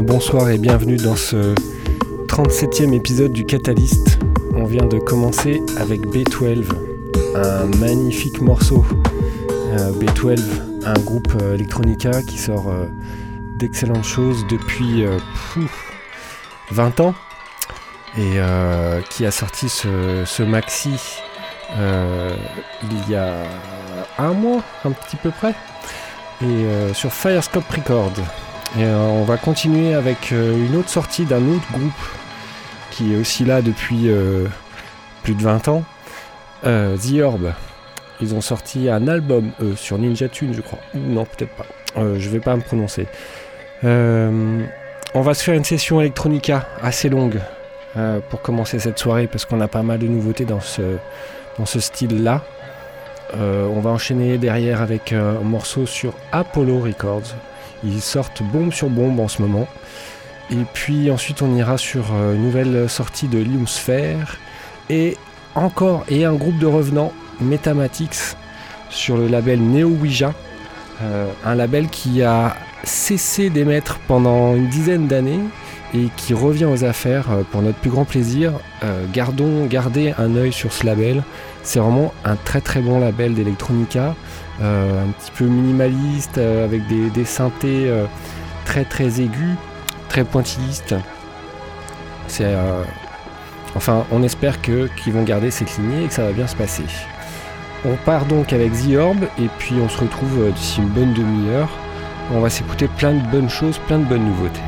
Bonsoir et bienvenue dans ce 37e épisode du Catalyst. On vient de commencer avec B12, un magnifique morceau. Euh, B12, un groupe euh, electronica qui sort euh, d'excellentes choses depuis 20 ans et qui a sorti ce, maxi il y a un mois, un petit peu près, et sur Firescope Records. Et euh, on va continuer avec euh, une autre sortie d'un autre groupe qui est aussi là depuis euh, plus de 20 ans, The Orb. Ils ont sorti un album sur Ninja Tune, je crois. Non, peut-être pas. je vais pas me prononcer. on va se faire une session electronica assez longue pour commencer cette soirée parce qu'on a pas mal de nouveautés dans ce, dans ce style-là. on va enchaîner derrière avec un morceau sur Apollo Records, ils sortent bombe sur bombe en ce moment. Et puis ensuite on ira sur euh, une nouvelle sortie de Liumsphere et encore et un groupe de revenants Metamatics sur le label Neo Ouija, euh, un label qui a cessé d'émettre pendant une dizaine d'années et qui revient aux affaires euh, pour notre plus grand plaisir. gardons, gardez un œil sur ce label. C'est vraiment un très très bon label d'Electronica. Euh, un petit peu minimaliste, euh, avec des, synthés euh, très très aigus, très pointillistes. Enfin, on espère que qu'ils vont garder cette lignée et que ça va bien se passer. On part donc avec The Orb et puis on se retrouve d'ici une bonne demi-heure. On va s'écouter plein de bonnes choses, plein de bonnes nouveautés.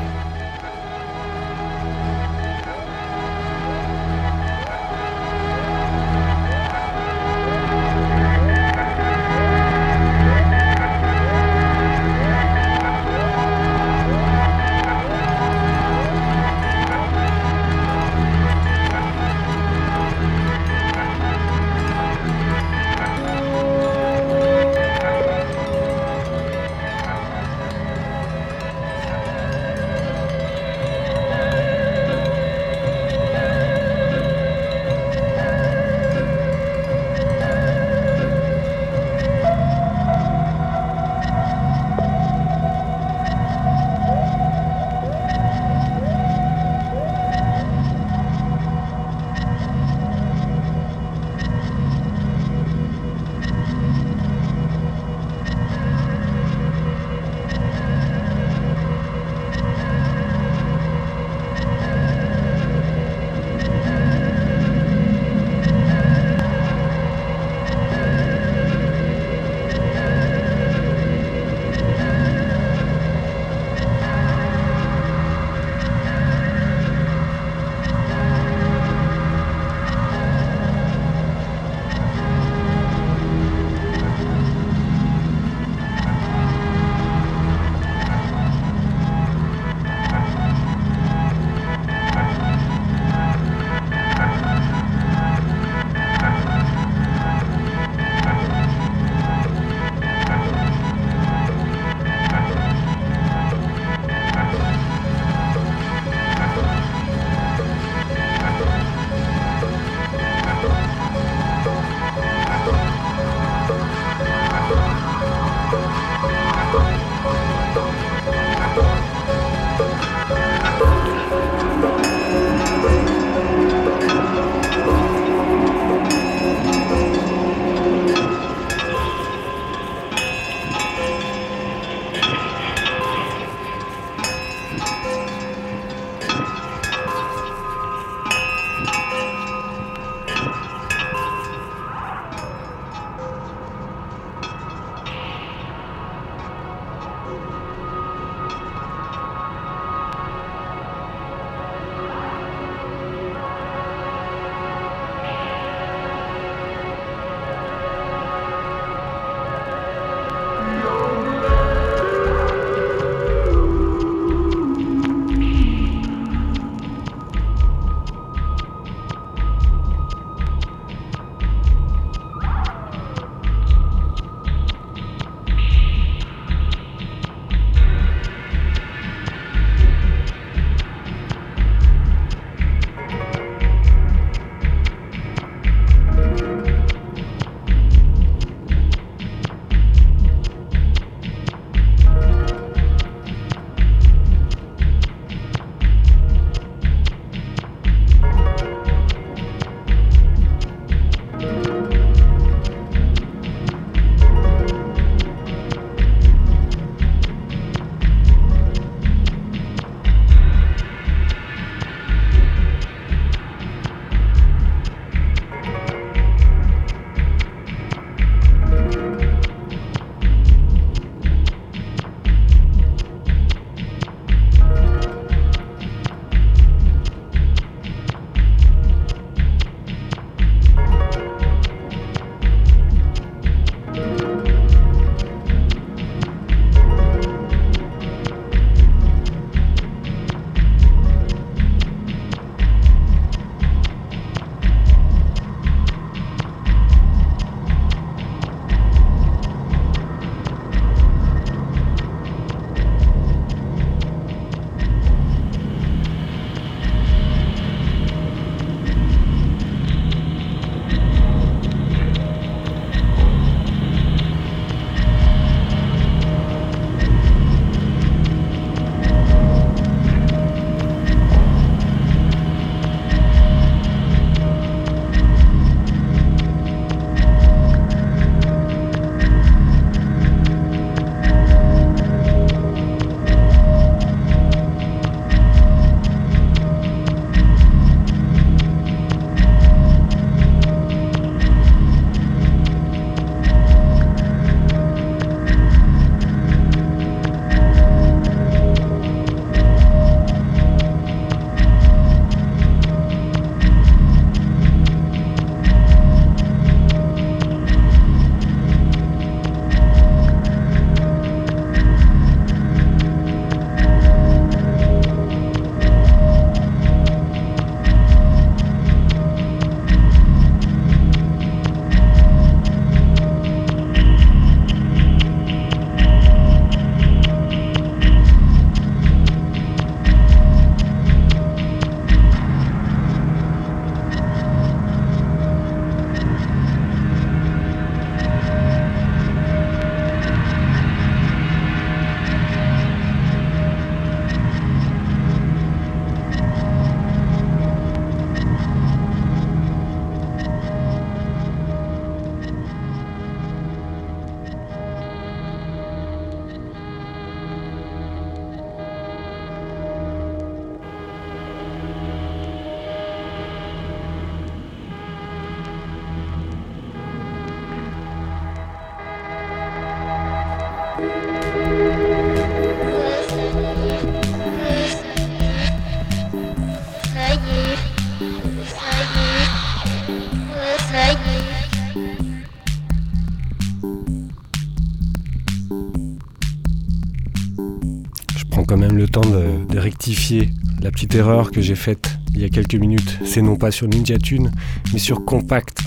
La petite erreur que j'ai faite il y a quelques minutes. C'est non pas sur Ninja Tune, mais sur Compact.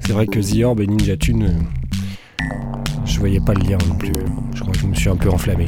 C'est vrai que The Orb et Ninja Tune, euh, je voyais pas le lien non plus. Je crois que je me suis un peu enflammé.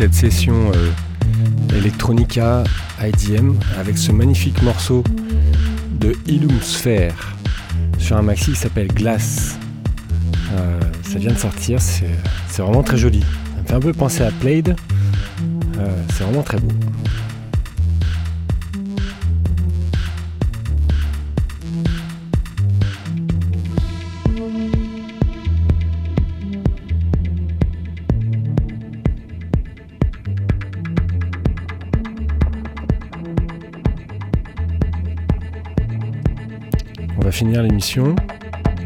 Cette session euh, Electronica IDM avec ce magnifique morceau de Illum Sphere sur un maxi qui s'appelle Glass. Euh, ça vient de sortir, c'est vraiment très joli. Ça me fait un peu penser à Played. Euh, c'est vraiment très beau.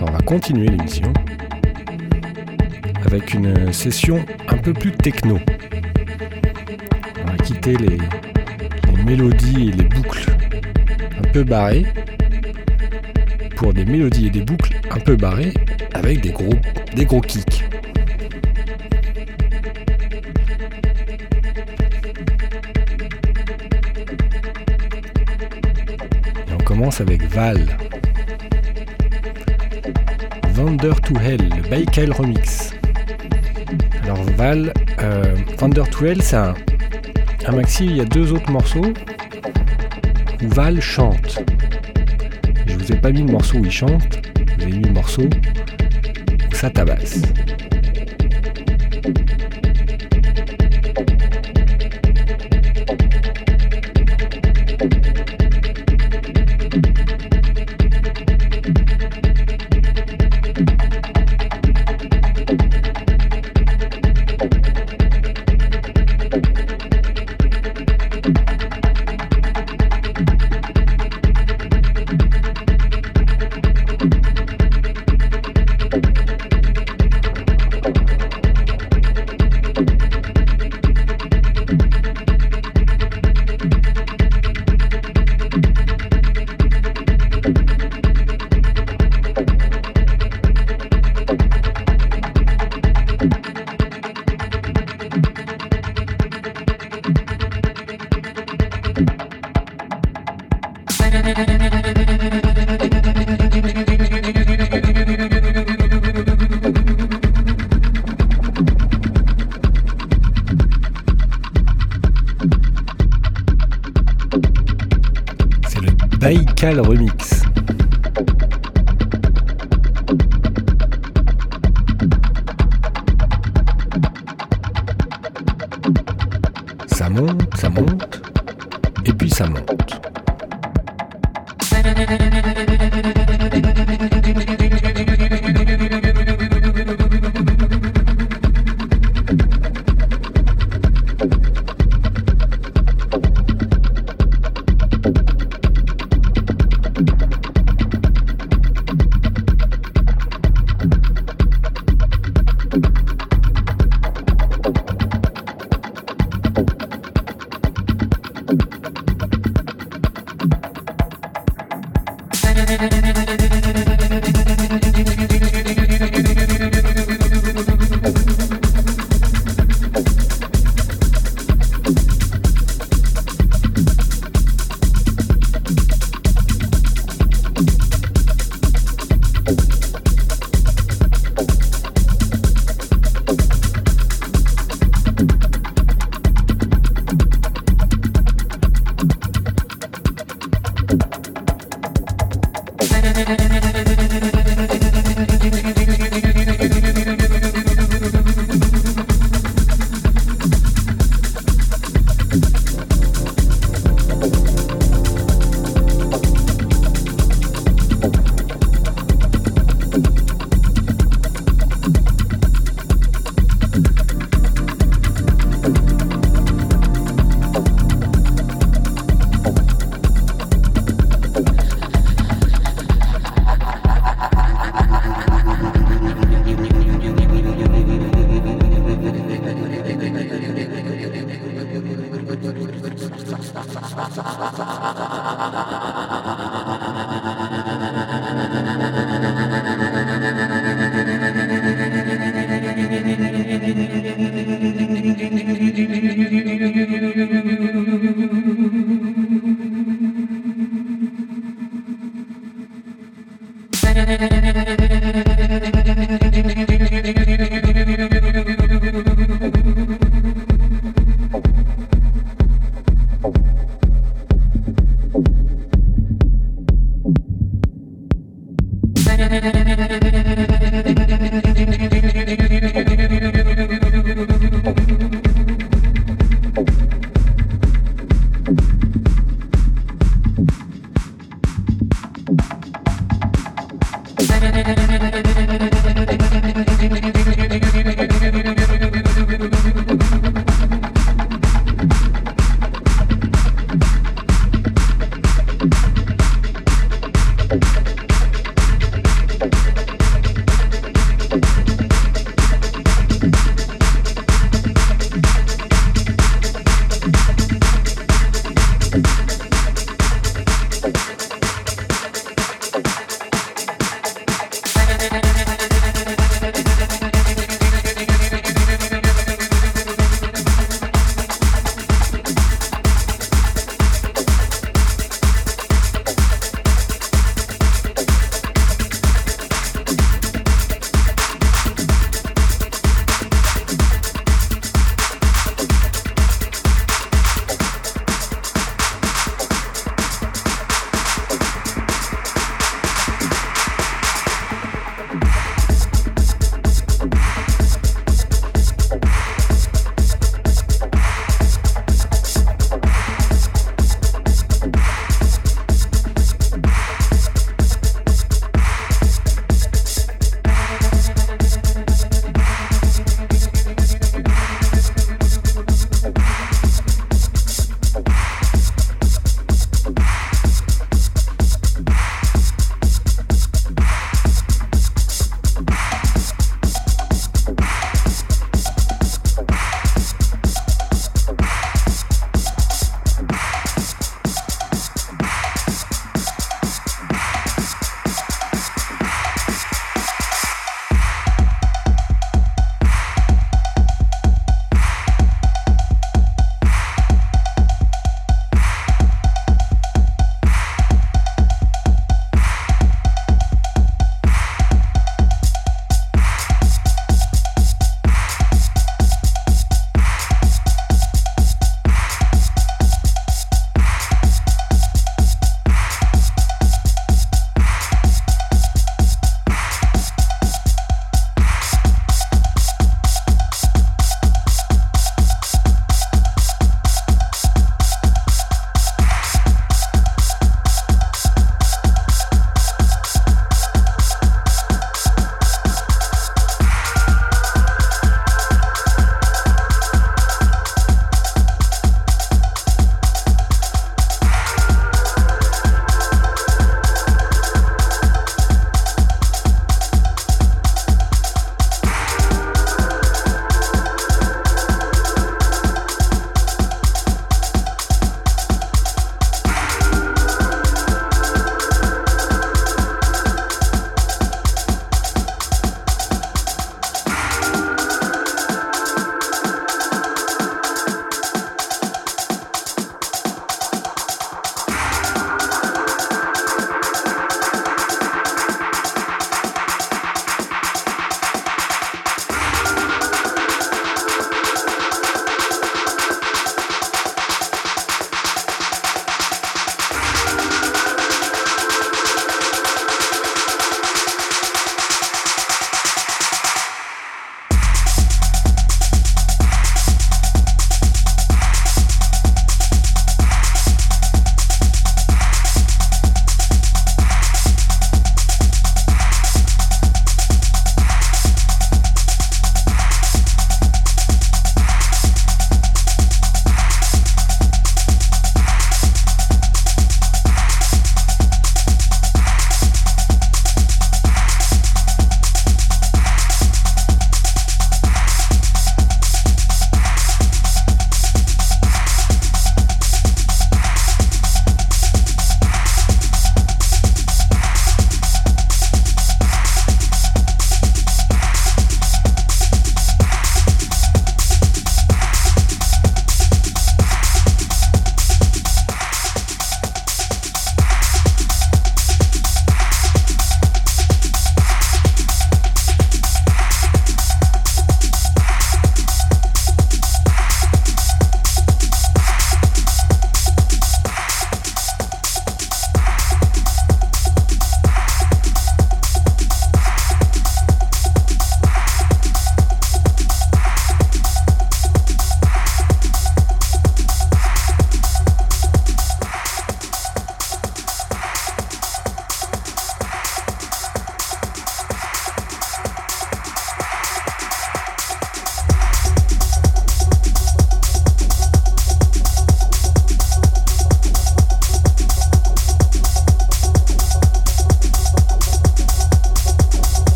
On va continuer l'émission avec une session un peu plus techno. On va quitter les, mélodies et les boucles un peu barrées pour des mélodies et des boucles un peu barrées avec des gros, des gros kicks. Et on commence avec Val. Vander to Hell, le Baikal Remix. Alors Val, euh, Vander to Hell, c'est un, maxi, il y a deux autres morceaux où Val chante. Je vous ai pas mis le morceau où il chante, vous ai mis le morceau où ça tabasse.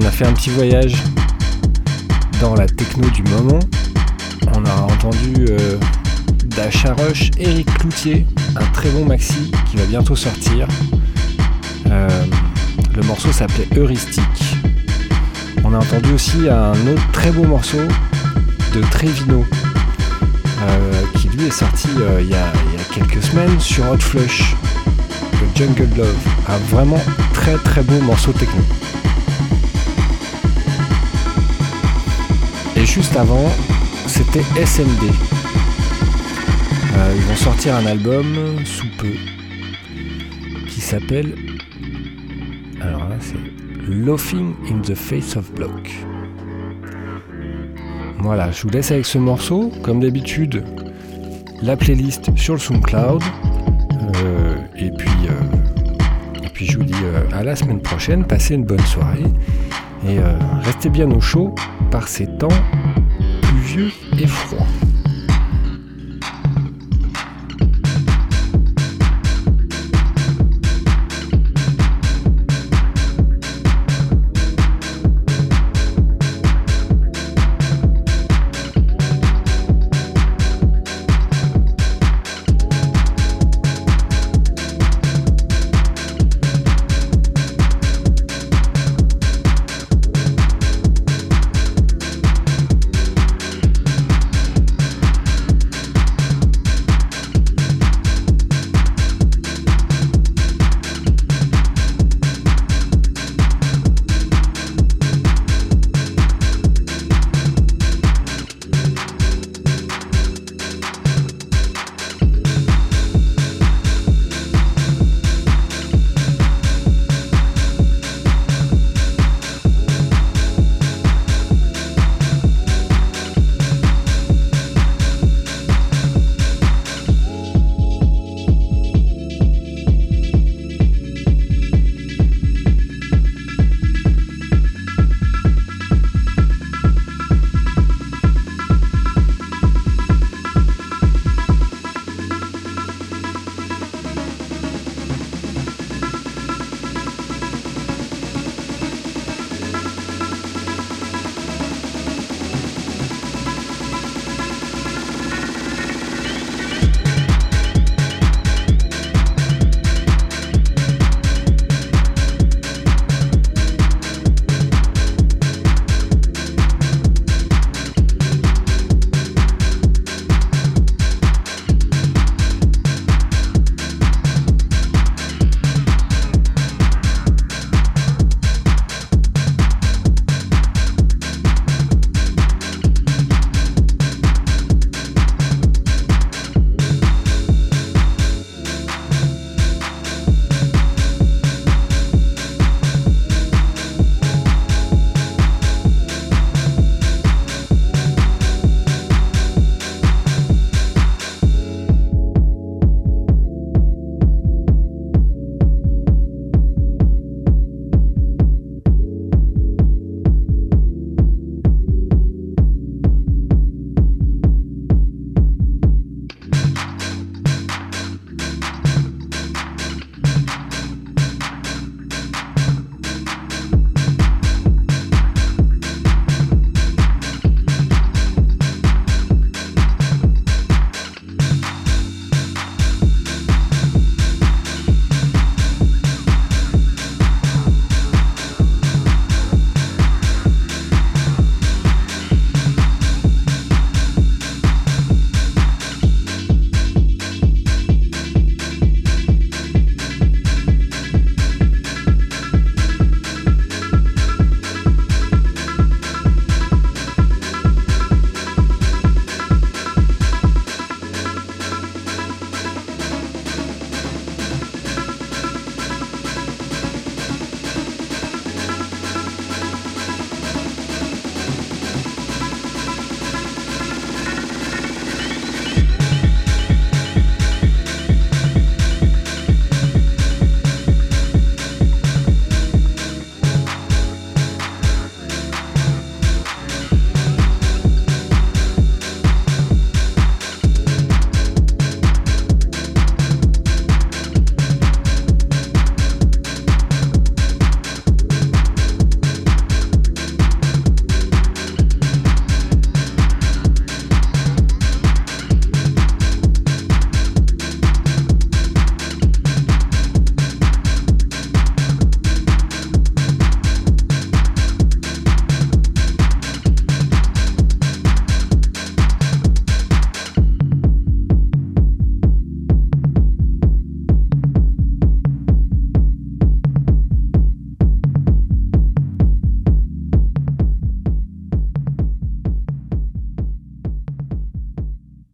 On a fait un petit voyage dans la techno du moment. On a entendu euh, Dasha Rush, Eric Cloutier, un très bon maxi qui va bientôt sortir. Euh, le morceau s'appelait Heuristique. On a entendu aussi un autre très beau morceau de Trevino euh, qui lui est sorti il y, a, quelques semaines sur Hot Flush, le Jungle Love. Un vraiment très très beau morceau techno. Juste avant, c'était SMD. Euh, ils vont sortir un album sous peu qui s'appelle. Alors là, c'est Laughing in the Face of Block. Voilà, je vous laisse avec ce morceau. Comme d'habitude, la playlist sur le SoundCloud. Euh, et, puis, euh, et puis, je vous dis à la semaine prochaine. Passez une bonne soirée. Et restez bien au chaud par ces temps pluvieux et froids.